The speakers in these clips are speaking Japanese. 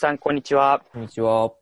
皆さん、こんにちは。こんにちは。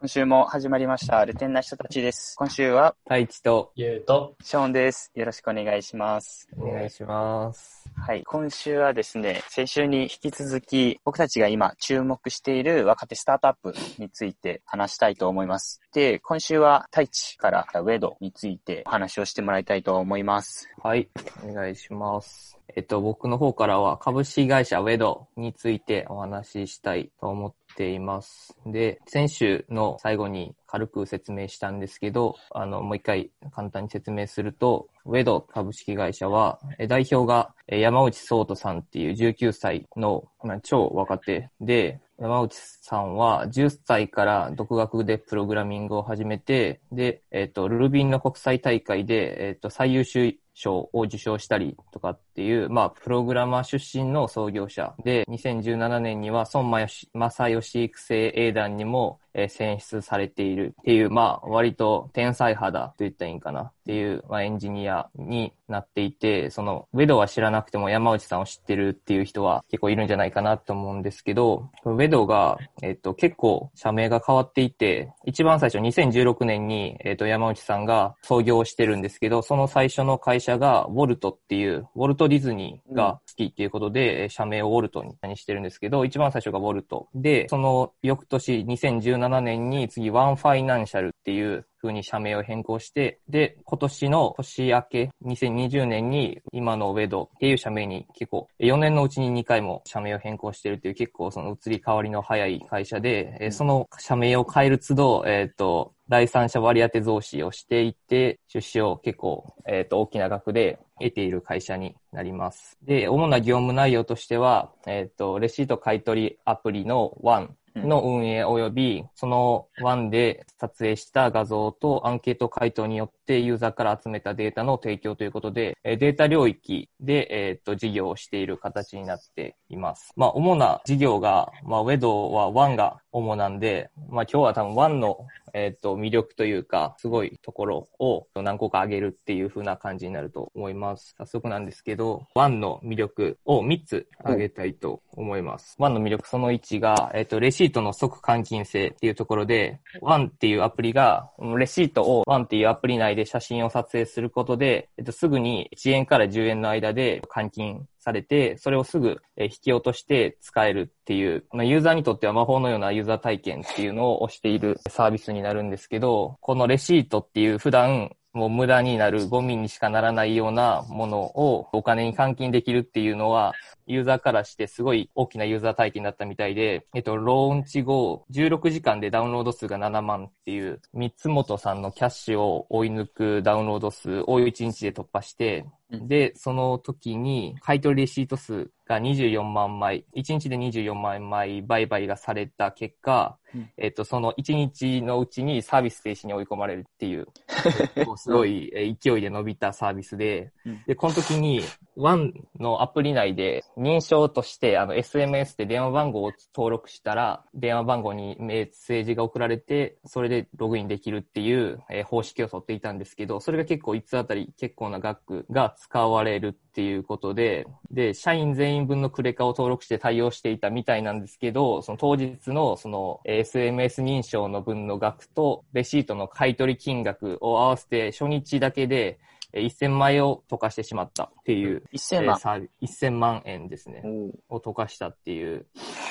今週も始まりました、ルテンな人たちです。今週は、太一とゆうと、ショーンです。よろしくお願いします。お願いします。はい。今週はですね、先週に引き続き、僕たちが今注目している若手スタートアップについて話したいと思います。で、今週は太一からウェドについてお話をしてもらいたいと思います。はい。お願いします。えっと、僕の方からは株式会社ウェドについてお話ししたいと思ってています。で、先週の最後に軽く説明したんですけど、あの、もう一回簡単に説明すると、ウェド株式会社は、代表が山内聡人さんっていう19歳のまあ超若手で、山内さんは10歳から独学でプログラミングを始めて、で、えっ、と、ルルビンの国際大会で、えっ、と、最優秀賞を受賞したりとかっていう、まあ、プログラマー出身の創業者で、2017年には孫正義育成英団にも、選出されているっていう、まあ、割と天才肌と言ったらいいんかなっていう、まあ、エンジニアになっていて、その、ウェドは知らなくても山内さんを知ってるっていう人は結構いるんじゃないかなと思うんですけど、ウェドが、えっと、結構社名が変わっていて、一番最初2016年に、えっと、山内さんが創業してるんですけど、その最初の会社が、ウォルトっていう、ウォルトディズニーが好きっていうことで、えー社名をウォルトにしてるんですけど、一番最初がウォルト。で、その翌年2017年に次ワンファイナンシャルっていう風に社名を変更して、で、今年の年明け2020年に今のウェドっていう社名に結構4年のうちに2回も社名を変更してるっていう結構その移り変わりの早い会社で、えーその社名を変える都度、えっ、と、第三者割当増資をしていて、出資を結構、えっ、と、大きな額で得ている会社になります。で、主な業務内容としては、えっ、と、レシート買取アプリの ONE の運営及び、その ONE で撮影した画像とアンケート回答によってユーザーから集めたデータの提供ということで、データ領域で、えっ、と、事業をしている形になっています。まあ、主な事業が、まあ、ウェドは ONE が主なんで、まあ、今日は多分 ONE のえっ、と、魅力というか、すごいところを何個か挙げるっていう風な感じになると思います。早速なんですけど、ワンの魅力を3つ挙げたいと思います。ワンの魅力その1が、えっ、と、レシートの即換金性っていうところで、ワンっていうアプリが、レシートをワンっていうアプリ内で写真を撮影することで、えっ、と、すぐに1円から10円の間で換金されて、それをすぐ引き落として使えるっていう、まあユーザーにとっては魔法のようなユーザー体験っていうのを推しているサービスになるんですけど、このレシートっていう普段もう無駄になるゴミにしかならないようなものをお金に換金できるっていうのは、ユーザーからしてすごい大きなユーザー体験だったみたいで、えっと、ローンチ後、16時間でダウンロード数が7万っていう、三つ本さんのキャッシュを追い抜くダウンロード数を1日で突破して、で、その時に、買取レシート数が24万枚、1日で24万枚売買がされた結果、うん。えっと、その1日のうちにサービス停止に追い込まれるっていう、すごいえー勢いで伸びたサービスで、うん。で、この時に、ワンのアプリ内で認証として、あの、SMS で電話番号を登録したら、電話番号にメッセージが送られて、それでログインできるっていう、えー方式を取っていたんですけど、それが結構1つあたり結構な額が使われるっていうことで、で、社員全員分のクレカを登録して対応していたみたいなんですけど、その当日のその SMS 認証の分の額と、レシートの買取金額を合わせて初日だけで、えー1000枚を溶かしてしまったっていう、1000万えー。サービ1000万円ですね。を溶かしたっていう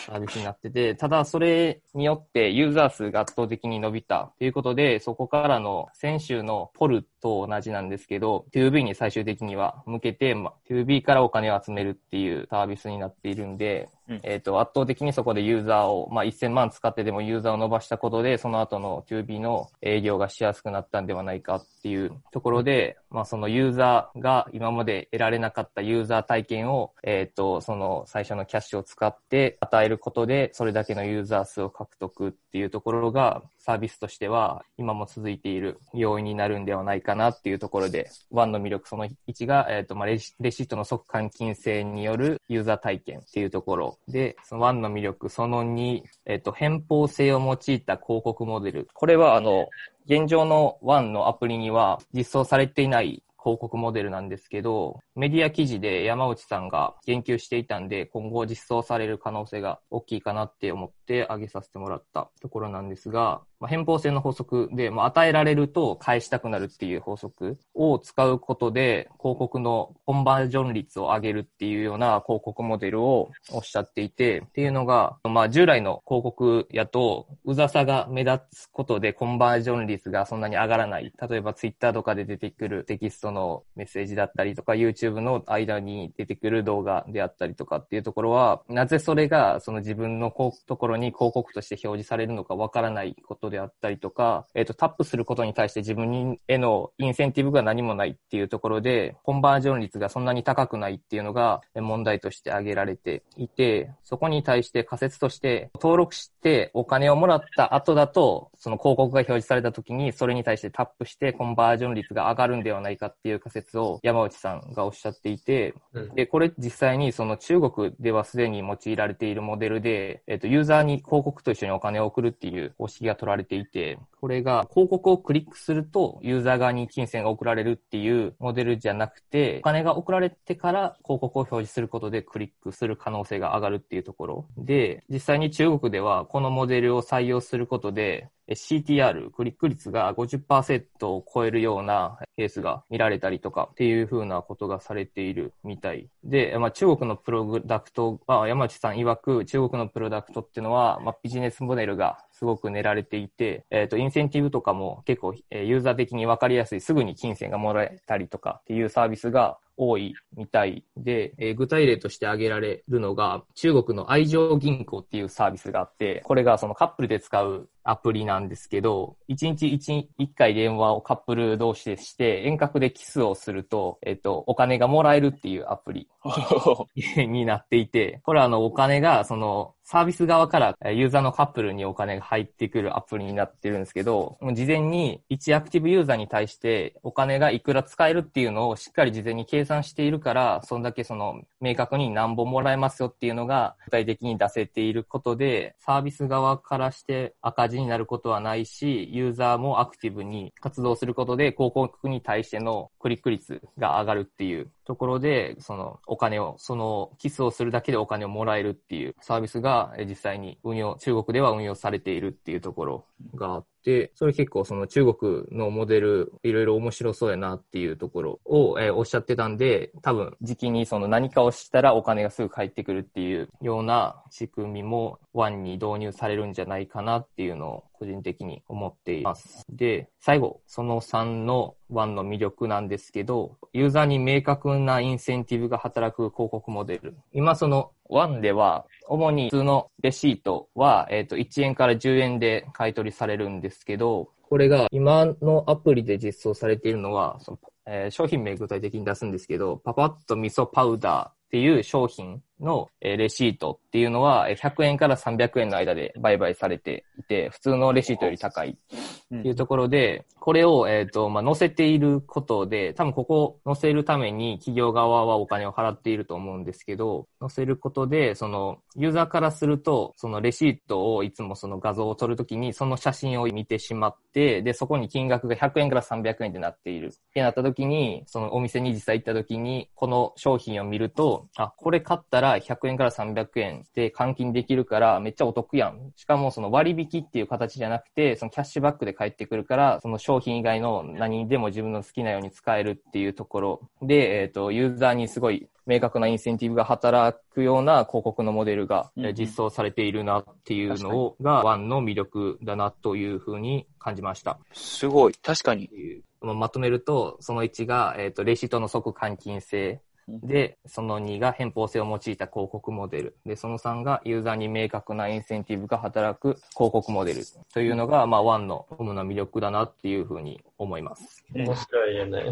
サービスになってて、ただそれによってユーザー数が圧倒的に伸びたということで、そこからの先週のポルと同じなんですけど、2B に最終的には向けて、まあ、2B からお金を集めるっていうサービスになっているんで、うんえっ、と、圧倒的にそこでユーザーを、まあ、1000万使ってでもユーザーを伸ばしたことで、その後の 2B の営業がしやすくなったんではないかっていうところで、まあ、そのユーザーが今まで得られなかったユーザー体験を、えっ、と、その最初のキャッシュを使って与えることで、それだけのユーザー数を獲得っていうところが、サービスとしては今も続いている要因になるんではないかなっていうところで、ワンの魅力その1が、えっ、と、まあレシ、レシートの即換金性によるユーザー体験っていうところで、そのワンの魅力その2、えっ、と、偏方性を用いた広告モデル。これは、あの、現状のワンのアプリには実装されていない広告モデルなんですけど、メディア記事で山内さんが言及していたんで、今後実装される可能性が大きいかなって思って挙げさせてもらったところなんですが、まあ、偏方性の法則で、まあ、与えられると返したくなるっていう法則を使うことで、広告のコンバージョン率を上げるっていうような広告モデルをおっしゃっていて、っていうのが、まあ、従来の広告やと、うざさが目立つことでコンバージョン率がそんなに上がらない。例えば、ツイッターとかで出てくるテキストのメッセージだったりとか、YouTube の間に出てくる動画であったりとかっていうところは、なぜそれがその自分のところに広告として表示されるのかわからないことであったりとか、えっ、ー、と、タップすることに対して自分にへのインセンティブが何もないっていうところで、コンバージョン率がそんなに高くないっていうのが問題として挙げられていて、そこに対して仮説として、登録してお金をもらった後だと、その広告が表示された時に、それに対してタップしてコンバージョン率が上がるんではないかっていう仮説を山内さんがおっしゃっていて、で、これ実際にその中国ではすでに用いられているモデルで、えっ、ー、と、ユーザーに広告と一緒にお金を送るっていう方式が取られていて、て、これが広告をクリックするとユーザー側に金銭が送られるっていうモデルじゃなくて、お金が送られてから広告を表示することでクリックする可能性が上がるっていうところ。で、実際に中国ではこのモデルを採用することで、CTR、クリック率が50%を超えるようなケースが見られたりとかっていう風なことがされているみたい。で、まあ、中国のプロダクトは、山内さん曰く中国のプロダクトっていうのは、まあ、ビジネスモデルがすごく練られていて、えっ、ー、と、インセンティブとかも結構、え、ユーザー的に分かりやすい、すぐに金銭がもらえたりとかっていうサービスが多いみたいで、えー、具体例として挙げられるのが、中国の愛情銀行っていうサービスがあって、これがそのカップルで使うアプリなんですけど、1日 1, 1回電話をカップル同士でして、遠隔でキスをすると、えっと、お金がもらえるっていうアプリになっていて、これはあの、お金が、その、サービス側からユーザーのカップルにお金が入ってくるアプリになってるんですけど、事前に1アクティブユーザーに対してお金がいくら使えるっていうのをしっかり事前に計算しているから、そんだけその明確に何本もらえますよっていうのが具体的に出せていることで、サービス側からして赤字になることはないし、ユーザーもアクティブに活動することで広告に対してのクリック率が上がるっていう。ところで、そのお金を、そのキスをするだけでお金をもらえるっていうサービスが実際に運用、中国では運用されているっていうところがあって、それ結構その中国のモデル、いろいろ面白そうやなっていうところを、えー、おっしゃってたんで、多分時期にその何かをしたらお金がすぐ返ってくるっていうような仕組みもワンに導入されるんじゃないかなっていうのを個人的に思っています。で、最後、その3のワンの魅力なんですけど、ユーザーに明確なインセンティブが働く広告モデル。今そのワンでは、主に普通のレシートは、えっ、ー、と、1円から10円で買い取りされるんですけど、これが今のアプリで実装されているのは、そのえー、商品名具体的に出すんですけど、パパッと味噌パウダーっていう商品のレシートっていうのは100円から300円の間で売買されていて、普通のレシートより高いっていうところで、これを、えっ、ー、と、まあ、載せていることで、多分ここを載せるために企業側はお金を払っていると思うんですけど、載せることで、その、ユーザーからすると、そのレシートをいつもその画像を撮るときに、その写真を見てしまって、で、そこに金額が100円から300円ってなっている。ってなったときに、そのお店に実際行ったときに、この商品を見ると、あ、これ買ったら100円から300円で換金できるからめっちゃお得やん。しかもその割引っていう形じゃなくて、そのキャッシュバックで返ってくるから、その商品以外の何でも自分の好きなように使えるっていうところで、えっ、ー、と、ユーザーにすごい明確なインセンティブが働くような広告のモデルが実装されているなっていうのが、ワンの魅力だなというふうに感じました。すごい。確かに。まとめると、その1が、えっ、ー、と、レシートの即換金性。で、その2が返報性を用いた広告モデル。で、その3がユーザーに明確なインセンティブが働く広告モデルというのが、まあ、ワンの主な魅力だなっていうふうに思います。面白いよね。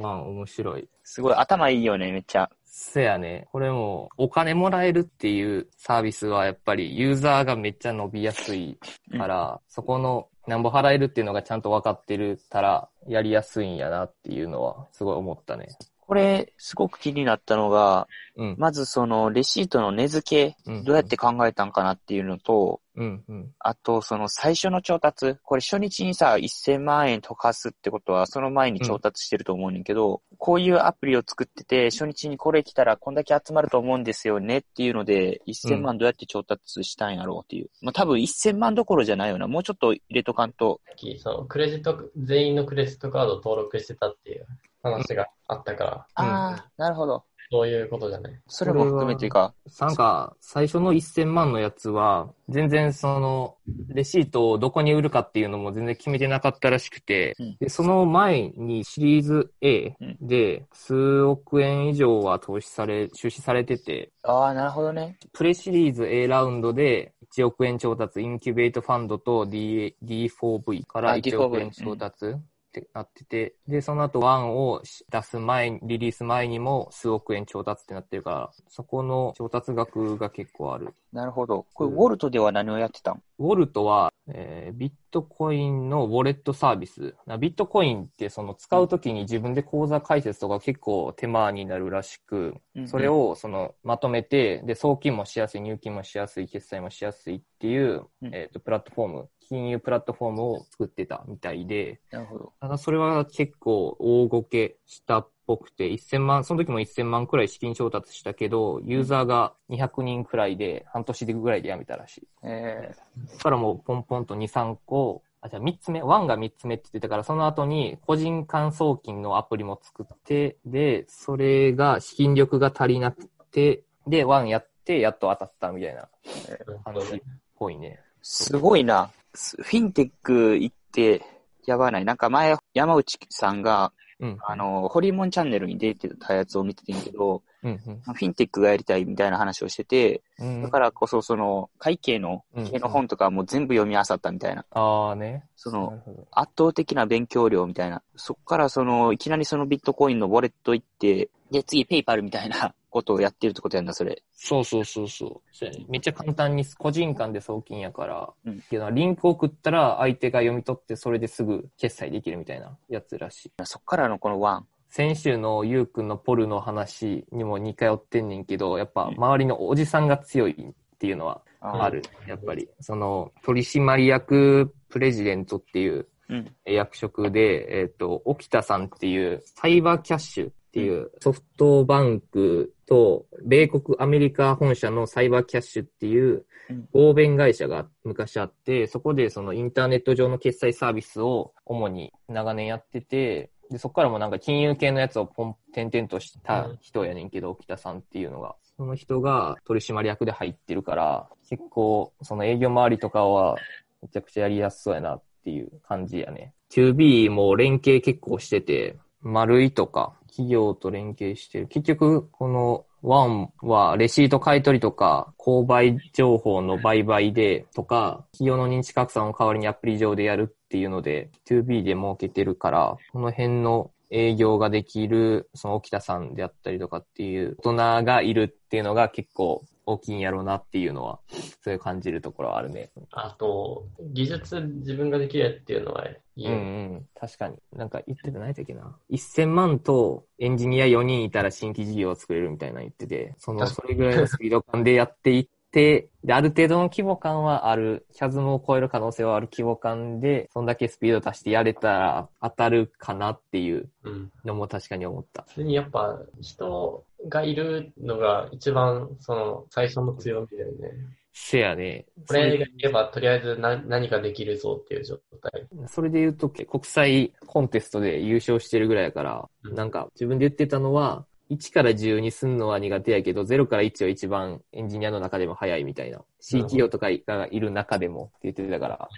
ワン面白い。すごい頭いいよね、めっちゃ。せやね。これも、お金もらえるっていうサービスはやっぱりユーザーがめっちゃ伸びやすいから、うん、そこのなんぼ払えるっていうのがちゃんと分かってるたら、やりやすいんやなっていうのはすごい思ったね。これ、すごく気になったのが、うん、まずそのレシートの値付け、どうやって考えたんかなっていうのと、うんうん。あと、その最初の調達。これ初日にさ、1000万円溶かすってことは、その前に調達してると思うねんけど、こういうアプリを作ってて、初日にこれ来たらこんだけ集まると思うんですよねっていうので、1000万どうやって調達したんやろうっていう。まあ多分1000万どころじゃないよな。もうちょっと入れとかんと。そのクレジット、全員のクレジットカードを登録してたっていう話があったから、うんああ、なるほど。そういうことじゃない。それも含めてか。なんか、最初の1000万のやつは、全然その、レシートをどこに売るかっていうのも全然決めてなかったらしくて、うんで、その前にシリーズ A うんで、数億円以上は投資され、出資されてて、ああ、なるほどね。プレシリーズ A ラウンドで1億円調達、インキュベートファンドと D D4V からあ1億円 D4V 調達ってなってて、で、その後1を出す前に、リリース前にも数億円調達ってなってるから、そこの調達額が結構ある。なるほど。これ、ウォルトでは何をやってたん？ウォルトは、えービットコインのウォレットサービス。なビットコインってその使うときに自分で口座開設とか結構手間になるらしく、それ、をそのまとめて、で、送金もしやすい、入金もしやすい、決済もしやすいっていう、うんえっ、と、プラットフォーム、金融プラットフォームを作ってたみたいで、なるほど。ただそれは結構大ごけしたっぽくて、1000万、その時も1000万くらい資金調達したけど、ユーザーが200人くらいで、半年でぐらいで辞めたらしい。えそこからもうポンポンと2、3個、あ、じゃあ3つ目、1が3つ目って言ってたから、その後に個人間送金のアプリも作って、で、それが資金力が足りなくて、で、1やって、やっと当たったみたいな感じっぽいね。すごいな。すフィンテック行って、やばない。なんか前、山内さんが、うん。あの、ホリモンチャンネルに出てたやつを見ててんけど、うん、うんフィンテックがやりたいみたいな話をしてて、うん。だからこそ、その、会計の、うん系の本とかも全部読み漁ったみたいな。ああね。その。圧倒的な勉強量みたいな。そっからその、いきなりそのビットコインのウォレット行って、で、次ペイパルみたいな ことをやってるってことやんだ、それ。そうそうそうそう。そうやねめっちゃ簡単に個人間で送金やから、うんっていうのはリンクを送ったら相手が読み取ってそれですぐ決済できるみたいなやつらしい。そっからのこのワン。先週のゆうくんのポルの話にも似通ってんねんけど、やっぱ周りのおじさんが強いっていうのはあある。やっぱり。その取締役プレジデントっていううん。役職で、えっ、と、沖田さんっていうサイバーキャッシュっていうソフトバンクと米国アメリカ本社のサイバーキャッシュっていううん合弁会社が昔あって、そこでそのインターネット上の決済サービスを主に長年やってて、で、そこからもなんか金融系のやつをポン、点々とした人やねんけど、沖田さんっていうのが。その人が取締役で入ってるから、結構その営業周りとかはめちゃくちゃやりやすそうやなっていう感じやね。2B も連携結構してて、丸いとか企業と連携してる。結局、このワンはレシート買い取りとか、購買情報の売買でとか、企業の認知拡散を代わりにアプリ上でやるっていうので、2B で儲けてるから、この辺の営業ができる、その沖田さんであったりとかっていう大人がいるっていうのが結構大きいんやろうなっていうのは、そういう感じるところはあるね。あと、技術自分ができるっていうのはいいうんう。ん。確かに。なんか言ってた何やったっけな。1000万とエンジニア4人いたら新規事業を作れるみたいなの言ってて、その、それぐらいのスピード感でやっていって、で、ある程度の規模感はある、キャズムを超える可能性はある規模感で、そんだけスピード足してやれたら当たるかなっていううん。のも確かに思った。普通にやっぱ人がいるのが一番その最初の強みだよね。せやね。これがいればとりあえず何何かできるぞっていう状態。それで言うと、国際コンテストで優勝してるぐらいやから、うんなんか自分で言ってたのは、1から10にすんのは苦手やけど、0から1は一番エンジニアの中でも早いみたいな。C 企業とかがいる中でもって言ってたから、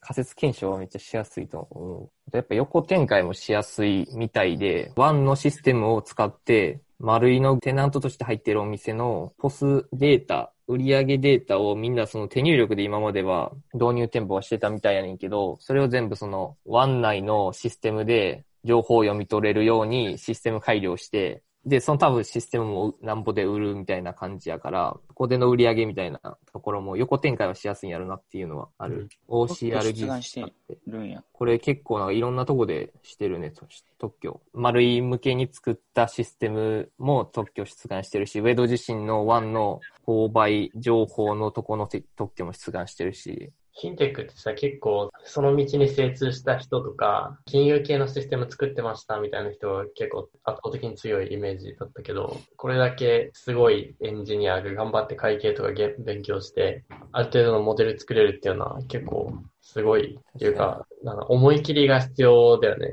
仮説検証はめっちゃしやすいと思う。やっぱ横展開もしやすいみたいで、ワンのシステムを使って、丸いのテナントとして入ってるお店のポスデータ、売上データをみんなその手入力で今までは導入店舗はしてたみたいやねんけど、それを全部その湾内のシステムで情報を読み取れるようにシステム改良して、で、その多分システムもなんぼで売るみたいな感じやから、ここでの売り上げみたいなところも横展開はしやすいんやろなっていうのはある。OCR 技術出願してるんや。これ結構なんかいろんなとこでしてるね、と特許。丸い向けに作ったシステムも特許出願してるし、ウェド自身のワンの購買情報のとこの特許も出願してるし、フィンテックってさ、結構、その道に精通した人とか、金融系のシステム作ってましたみたいな人が結構圧倒的に強いイメージだったけど、これだけすごいエンジニアが頑張って会計とかげ勉強して、ある程度のモデル作れるっていうのは結構すごいっていうか、なんか思い切りが必要だよね。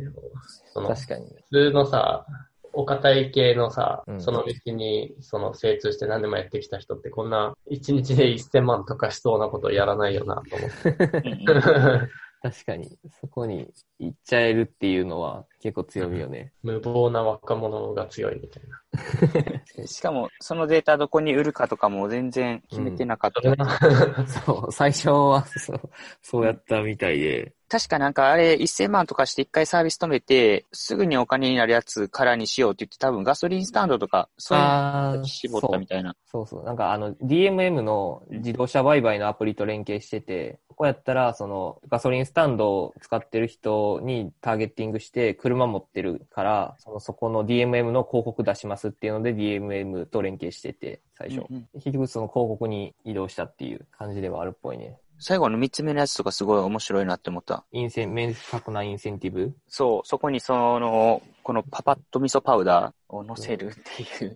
その確かに。普通のさ、お堅い系のさう、んその道にその精通して何でもやってきた人ってこんな1日で1000万とかしそうなことやらないよなと思って。うんうん確かに、そこに行っちゃえるっていうのは結構強みよね。無謀な若者が強いみたいな。しかも、そのデータどこに売るかとかも全然決めてなかった。そう、最初はそう、そうやったみたいで。確かなんかあれ1000万とかして一回サービス止めて、すぐにお金になるやつからにしようって言って多分ガソリンスタンドとか、そういうあの絞ったみたいな。そうそう。なんかあの DMM の自動車売買のアプリと連携してて、こうやったらそのガソリンスタンドを使ってる人にターゲッティングして車持ってるから、そのそこの DMM の広告出しますっていうので DMM と連携してて、最初。うんうん結局その広告に移動したっていう感じではあるっぽいね。最後の3つ目のやつとかすごい面白いなって思った。インセン、明確なインセンティブ？そう、そこにその、このパパッと味噌パウダーを乗せるってい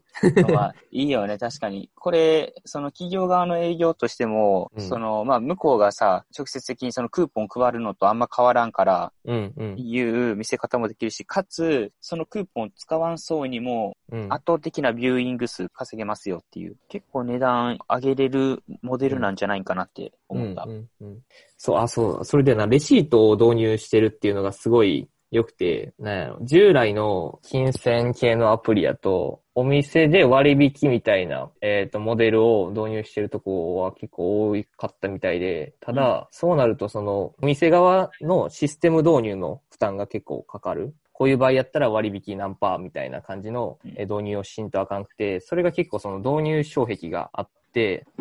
うのは、いいよね、確かに。これ、その企業側の営業としても、うんその、まあ、向こうがさ、直接的にそのクーポン配るのとあんま変わらんから。いう見せ方もできるし、かつ、そのクーポン使わんそうにも、うん、圧倒的なビューイング数稼げますよっていう、結構値段上げれるモデルなんじゃないかなって思った。うんうんうんそう、あ、そう、それでな、レシートを導入してるっていうのがすごい良くて、なんやろ、従来の金銭系のアプリやと、お店で割引みたいな、えっ、と、モデルを導入してるとこは結構多かったみたいで、ただ、そうなるとその、お店側のシステム導入の負担が結構かかる。こういう場合やったら割引何パーみたいな感じのえ導入をしんとあかんくて、それが結構その導入障壁があって、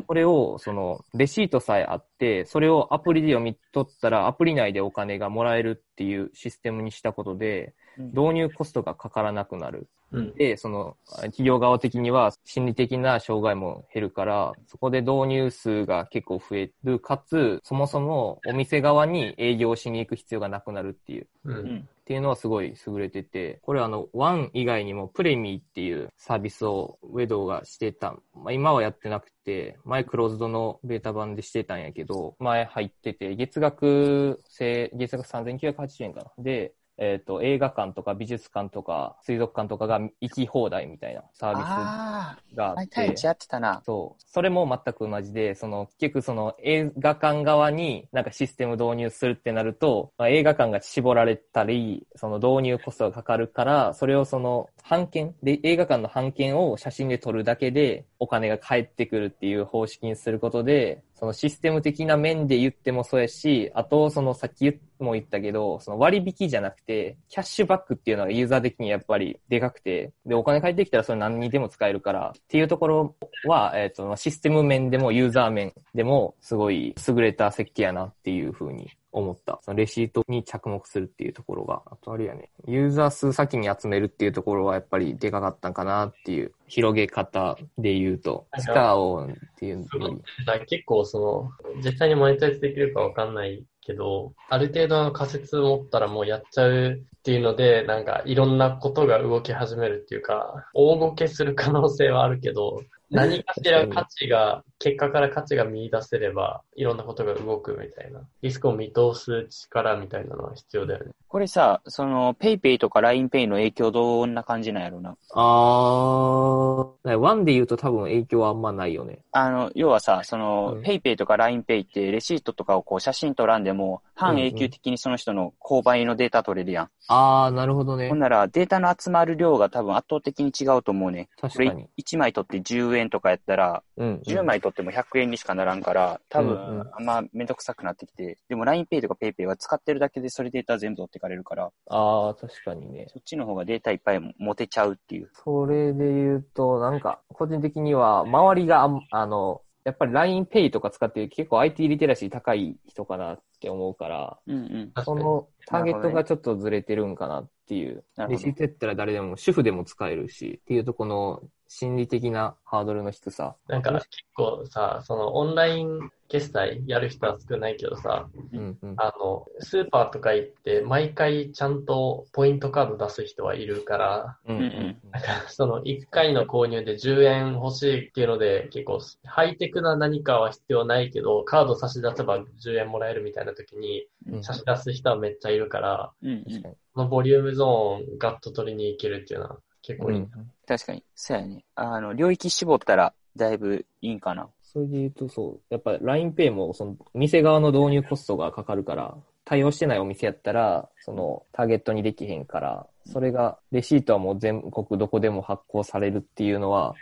これをそのレシートさえあって、それをアプリで読み取ったらアプリ内でお金がもらえるっていうシステムにしたことで、導入コストがかからなくなる。うん。で、その企業側的には心理的な障害も減るから、そこで導入数が結構増える。かつ、そもそもお店側に営業しに行く必要がなくなるっていう。う。うんん。っていうのはすごい優れてて、これあの、ワン以外にもプレミーっていうサービスをウェドがしてた。まあ、今はやってなくて、前クローズドのベータ版でしてたんやけど、前入ってて、月額制、月額3980円かな。で、えっ、と、映画館とか美術館とか水族館とかが行き放題みたいなサービああ、スがあって。前太一やってたな。そう。それも全く同じで、その、結局その映画館側になんかシステム導入するってなると、まあ、映画館が絞られたり、その導入コストがかかるから、それをその、版権で、映画館の版権を写真で撮るだけでお金が返ってくるっていう方式にすることで、そのシステム的な面で言ってもそうやし、あと、そのさっきも言ったけど、その割引じゃなくて、キャッシュバックっていうのがユーザー的にやっぱりでかくて、で、お金返ってきたらそれ何にでも使えるから、っていうところは、えっ、と、システム面でもユーザー面でも、すごい優れた設計やなっていうふうに思った。そのレシートに着目するっていうところが、あとあれやね、ユーザー数先に集めるっていうところはやっぱりでかかったんかなっていう、広げ方で言うと、スターをっていうより、だから結構その、実際にモニタイズできるかわかんないけど、ある程度の仮説を持ったらもうやっちゃうっていうので、なんかいろんなことが動き始めるっていうか、大ごけする可能性はあるけど、何かしら価値が、結果から価値が見出せれば、いろんなことが動くみたいな。リスクを見通す力みたいなのは必要だよね。これさ、その、ペイペイとか LINEPay の影響どんな感じなんやろな？あー、ワンで言うと多分影響はあんまないよね。あの、要はさ、その、うんペイペイとか LINEPay ってレシートとかをこう写真撮らんでも、半永久的にその人の購買のデータ取れるやん。あー、なるほどねほん。なら、データの集まる量が多分圧倒的に違うと思うね。これ確かに。1枚取って10円とかやったら、うん、うん。10枚取取っても100円にしかならんから、多うんう分ん、あんまめんどくさくなってきて、でも LINEPay とか PayPay は使ってるだけでそれデータ全部取ってかれるから、ああ、確かにね。そっちの方がデータいっぱい持てちゃうっていう。それで言うと、なんか、個人的には、周りがあん、あの、やっぱり LINEPay とか使って結構 IT リテラシー高い人かなって思うから、うんうん。そのターゲットがちょっとずれてるんかなっていう。レシートやったら誰でも、主婦でも使えるし、っていうとこの心理的なハードルの低さ。なんか結構さ、そのオンライン決済やる人は少ないけどさ、うんうん。あの、スーパーとか行って毎回ちゃんとポイントカード出す人はいるから、うんうんなんかその1回の購入で10円欲しいっていうので結構ハイテクな何かは必要ないけど、カード差し出せば10円もらえるみたいな時にうん。差し出す人はめっちゃいるから、うんうん。このボリュームゾーンガッと取りに行けるっていうのは結構いい。うん確かに。そうやね。あの、領域絞ったらだいぶいいんかな。それで言うと、そう、やっぱ LINEPay も、その、店側の導入コストがかかるから、対応してないお店やったら、その、ターゲットにできへんから、それが、レシートはもう全国どこでも発行されるっていうのは、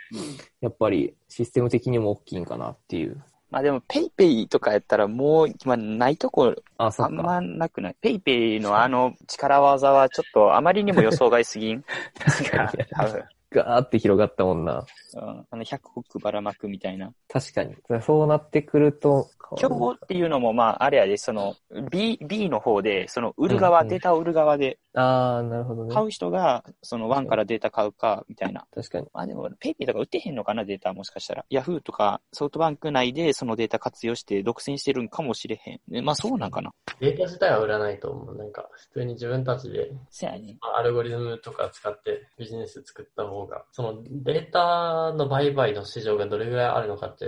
やっぱりシステム的にも大きいんかなっていう。まあでも、 PayPay とかやったらもう今ないとこあ、んまなくない？ PayPay のあの力技はちょっとあまりにも予想外すぎん？確かに。多分。ガーって広がったもんな。うんあの、100億ばらまくみたいな。確かに。そうなってくると、競合っていうのも、まあ、あれやで、その、B、B の方で、その、売る側、うんうんデータを売る側で、ああ、なるほどね。買う人が、その、 ONE からデータ買うか、みたいな。確かに。まあでも、 PayPay とか売ってへんのかな、データもしかしたら。ヤフーとか、ソフトバンク内でそのデータ活用して独占してるんかもしれへん。ねまあそうなんかな。データ自体は売らないと思う。なんか普通に自分たちでせやね。アルゴリズムとか使ってビジネス作った方が、そのデータの売買の市場がどれぐらいあるのかって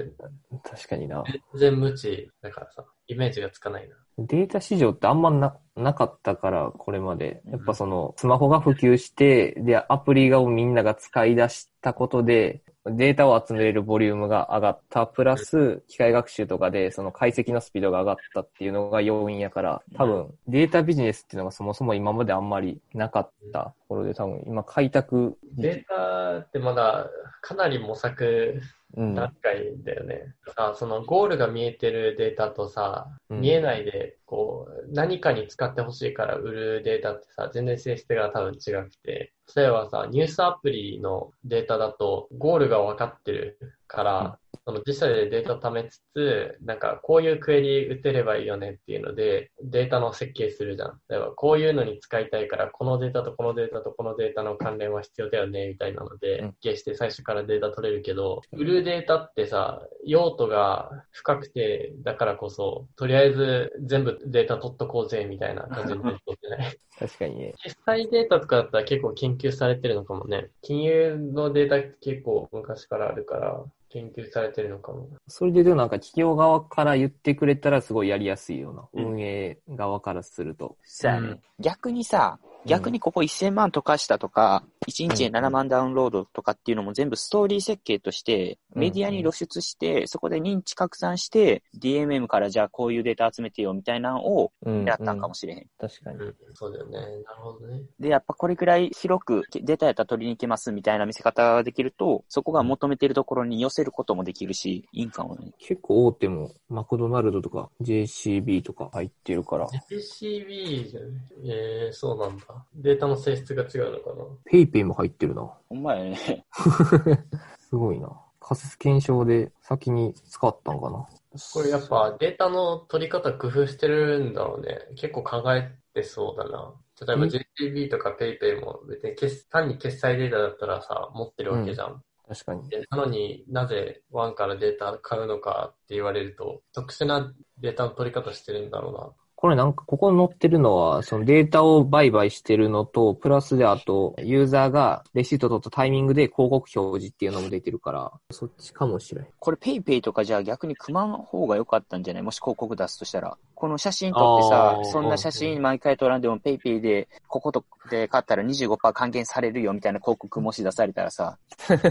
確かにな。全然無知だからさ、イメージがつかないな。データ市場ってあんまな、なかったから、これまで。やっぱその、スマホが普及して、で、アプリがみんなが使い出したことで、データを集めれるボリュームが上がった、プラス、機械学習とかで、その解析のスピードが上がったっていうのが要因やから、多分、データビジネスっていうのがそもそも今まであんまりなかったところで、多分、今開拓、データってまだかなり模索うん。段階だよね。さ、そのゴールが見えてるデータとさ、うん見えないで、こう、何かに使ってほしいから売るデータってさ、全然性質が多分違くて、例えばさ、ニュースアプリのデータだと、ゴールが分かってるから、その自社でデータを貯めつつ、なんかこういうクエリ打てればいいよねっていうので、データの設計するじゃん。例えばこういうのに使いたいから、このデータとこのデータとこのデータの関連は必要だよね、みたいなので、うん設計して最初からデータ取れるけど、売るデータってさ、用途が深くて、だからこそ、とりあえず全部データ取っとこうぜ、みたいな感じで取ってない。確かにね。決済データとかだったら結構研究されてるのかもね。金融のデータって結構昔からあるから、研究されてるのかも。それででもなんか企業側から言ってくれたらすごいやりやすいような。うん運営側からすると。そうやね。うん逆にさ、逆にここ1000万溶かしたとか、1日で7万ダウンロードとかっていうのも全部ストーリー設計として、うんメディアに露出して、そこで認知拡散して、DMM からじゃあこういうデータ集めてよみたいなのをうんやったんかもしれへん。確かに。うん、そうだよね。なるほどね。で、やっぱこれくらい広くデータやったら取りに行けますみたいな見せ方ができると、そこが求めてるところに寄せることもできるし、いいんかもね。結構大手もマクドナルドとか JCB とか入ってるから、JCB じゃねえー、そうなんだ。データの性質が違うのかな。ペイペイも入ってるな。ほんまやね。すごいな。仮説検証で先に使ったんかな。これやっぱデータの取り方工夫してるんだろうね。結構考えてそうだな。例えばうん JCB とか PayPay も別に決単に決済データだったらさ、持ってるわけじゃん。確かに。でなのになぜ ONE からデータ買うのかって言われると、特殊なデータの取り方してるんだろうな。これなんか、ここに載ってるのは、そのデータを売買してるのと、プラスであと、ユーザーがレシート取ったタイミングで広告表示っていうのも出てるから、そっちかもしれん。これ PayPay とかじゃあ逆に組まん方が良かったんじゃない？もし広告出すとしたら。この写真撮ってさそんな写真毎回撮らんでも PayPay で、こことで買ったら25%還元されるよみたいな広告もし出されたらさ、確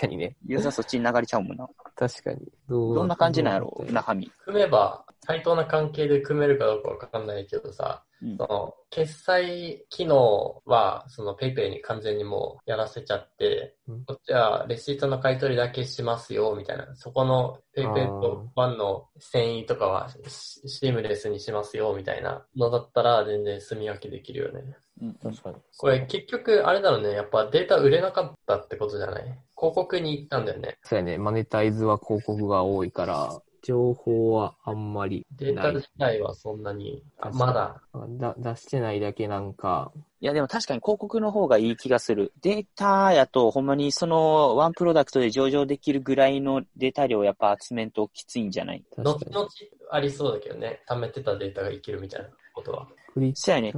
かにね。ユーザーそっちに流れちゃうもんな。確かに。どどんな感じなんやろどう中身。組めば、対等な関係で組めるかどうかわかんないけどさ、うんその、決済機能は、その PayPay に完全にもうやらせちゃって、うんこっちはレシートの買い取りだけしますよ、みたいな。そこの PayPay との遷移とかはシシームレスにしますよ、みたいなのだったら全然住み分けできるよね。うん確かに。これ結局、あれだろうね。やっぱデータ売れなかったってことじゃない？広告に行ったんだよね。そうやね。マネタイズは広告が多いから、情報はあんまりないデータ自。体はそんなに、まだ。だ出してないだけなんか、いや、でも確かに広告の方がいい気がする。データやと、ほんまにそのワンプロダクトで上場できるぐらいのデータ量をやっぱ集めんときついんじゃない？後々ありそうだけどね。貯めてたデータがいけるみたいなことは。クリそうやね。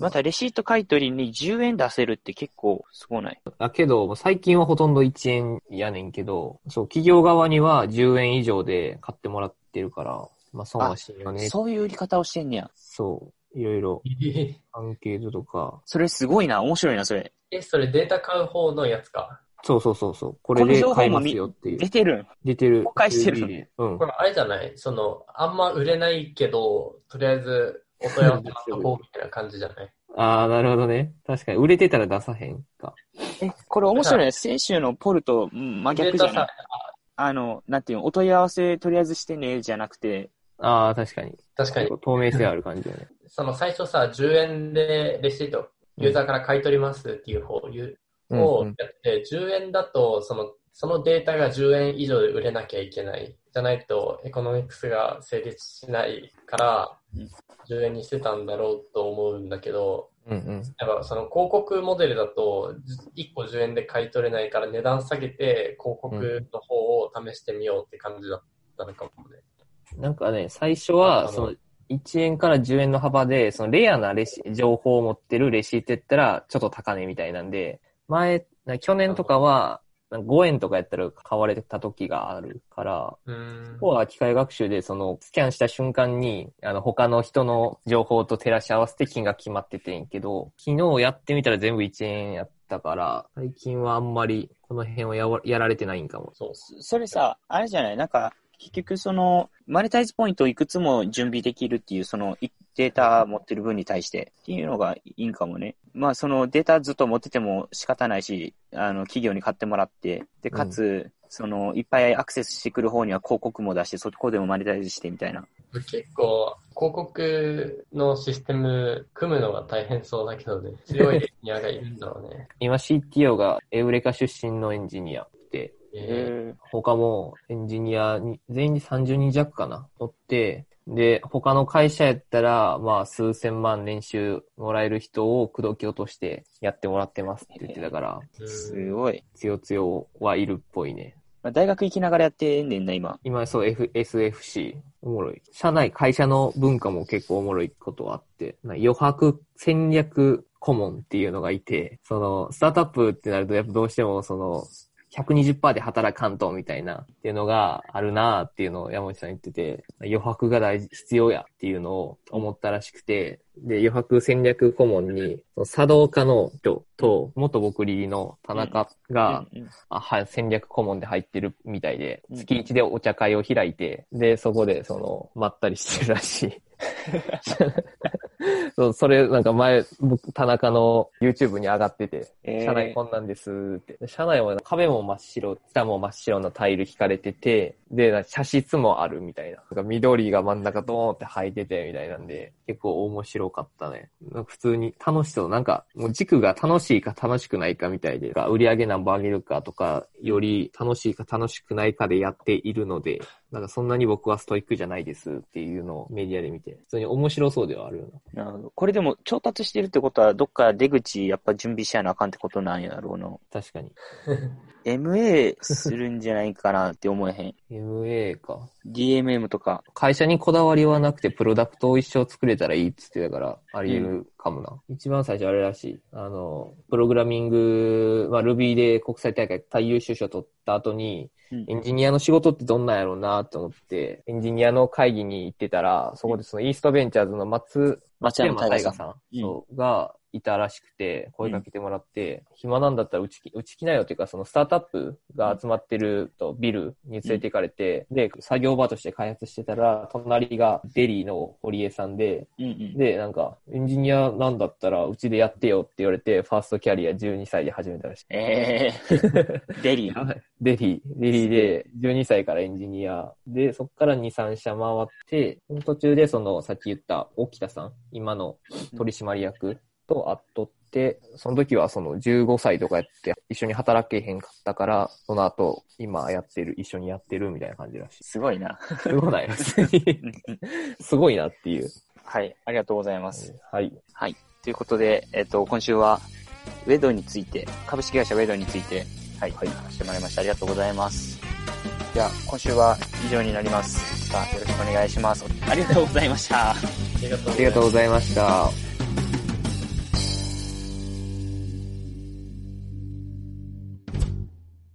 またレシート買い取りに10円出せるって結構すごない？だけど、最近はほとんど1円やねんけど、そう、企業側には10円以上で買ってもらってるから、まあ損はしんよね。そういう売り方をしてんねや。そう、いろいろアンケートとか、それすごいな。面白いな、それ。え、それデータ買う方のやつか？そうそうそうそう、これで買いますよっていう。出てるん？出てる。公開してる 2B でうんこ。れあれじゃない？その、あんま売れないけど、とりあえずお問い合わせ待っとこうみたいな感じじゃない？ああ、なるほどね。確かに、売れてたら出さへんか。え、これ面白いね。先週のポルとうん真逆じゃない？あの、なんていうの、お問い合わせとりあえずしてね、じゃなくて、ああ、確かに。確かに。透明性ある感じだね。その最初さ、10円でレシート、ユーザーから買い取りますっていう方をやって、10円だと、その、そのデータが10円以上で売れなきゃいけない。じゃないと、エコノミクスが成立しないからうん、10円にしてたんだろうと思うんだけど、うんうん。やっぱその広告モデルだと、1個10円で買い取れないから値段下げて、広告の方を試してみようって感じだったのかもね。なんかね、最初あは、のその、1円から10円の幅で、そのレアなレシ情報を持ってるレシートやったら、ちょっと高値みたいなんで、前、な去年とかは、なんか5円とかやったら買われてた時があるから、うーんここは機械学習で、その、スキャンした瞬間に、あの、他の人の情報と照らし合わせて金額決まっててんけど、昨日やってみたら全部1円やったから、最近はあんまり、この辺はやわやられてないんかも。そう。そそれさ、あれじゃない？なんか、結局その、マネタイズポイントをいくつも準備できるっていう、その、いデータ持ってる分に対してっていうのがいいんかもね。まあ、そのデータずっと持ってても仕方ないし、あの、企業に買ってもらって、で、かつ、その、いっぱいアクセスしてくる方には広告も出して、そこでもマネタイズしてみたいな。結構、広告のシステム組むのが大変そうだけどね。強いエンジニアがいるんだろうね。今 CTO がエウレカ出身のエンジニアで、え他もエンジニアに、全員で30人弱かな、おって、で、他の会社やったら、まあ、数千万年収もらえる人を口説き落としてやってもらってますって言ってたから、ーすごい。つよつよはいるっぽいね。まあ大学行きながらやってんねんな、今。今、そう、F、SFC。おもろい。社内、会社の文化も結構おもろいことはあって、な余白戦略顧問っていうのがいて、その、スタートアップってなると、やっぱどうしても、その、120%で働かんと、みたいな、っていうのがあるなっていうのを山内さん言ってて、余白が大事、必要やっていうのを思ったらしくて、で、余白戦略顧問に、その茶道家の人と、元僕リの田中が、うんうんあはい、戦略顧問で入ってるみたいで、うん月一でお茶会を開いて、で、そこで、その、まったりしてるらしい。そう、それ、なんか前、僕、田中の YouTube に上がってて、えー社内こんなんですって。で社内は壁も真っ白、下も真っ白なタイル引かれてて、で、なんか茶室もあるみたいな。なんか緑が真ん中ドーンって入っててみたいなんで、結構面白かったね。普通に楽しそう。なんか、もう軸が楽しいか楽しくないかみたいで、売り上げ何本上げるかとか、より楽しいか楽しくないかでやっているので、なんかそんなに僕はストイックじゃないですっていうのをメディアで見て、普通に面白そうではあるよな。なるほど。これでも調達してるってことは、どっか出口やっぱ準備しやなあかんってことなんやろうな。確かに。MA するんじゃないかなって思えへん。MA か。DMM とか。会社にこだわりはなくて、プロダクトを一生作れたらいいっつってたから、あり得るかもな。一番最初あれらしい。あの、プログラミング、まあ、Ruby で国際大会最優秀賞取った後に、うんエンジニアの仕事ってどんなんやろうなと思って、エンジニアの会議に行ってたら、そこでそのイーストベンチャーズの松松山山大大河さん。ん、が、いたらしくて、声かけてもらって、暇なんだったらうちき、うち来なよっていうか、そのスタートアップが集まってるとビルに連れて行かれて、で、作業場として開発してたら、隣が dely の堀江さんで、うんうん。で、なんか、エンジニアなんだったらうちでやってよって言われて、ファーストキャリア12歳で始めたらしい。えー、 dely。dely、dely で12歳からエンジニアで、そこから2、3社回って、途中でそのさっき言った沖田さん、今の取締役と会っとって、その時はその15歳とかやって一緒に働けへんかったから、その後今やってる、一緒にやってるみたいな感じらしい。すごいな。すごない？別にうんうんすごいなっていう。はい、ありがとうございます。はい。はい。ということで、えっと、今週は、ウェドについて、株式会社ウェドについて、はい、はい話してもらいました。ありがとうございます。じゃあ、今週は以上になります。さあ、よろしくお願いします。ありがとうございました。ありがとうございました。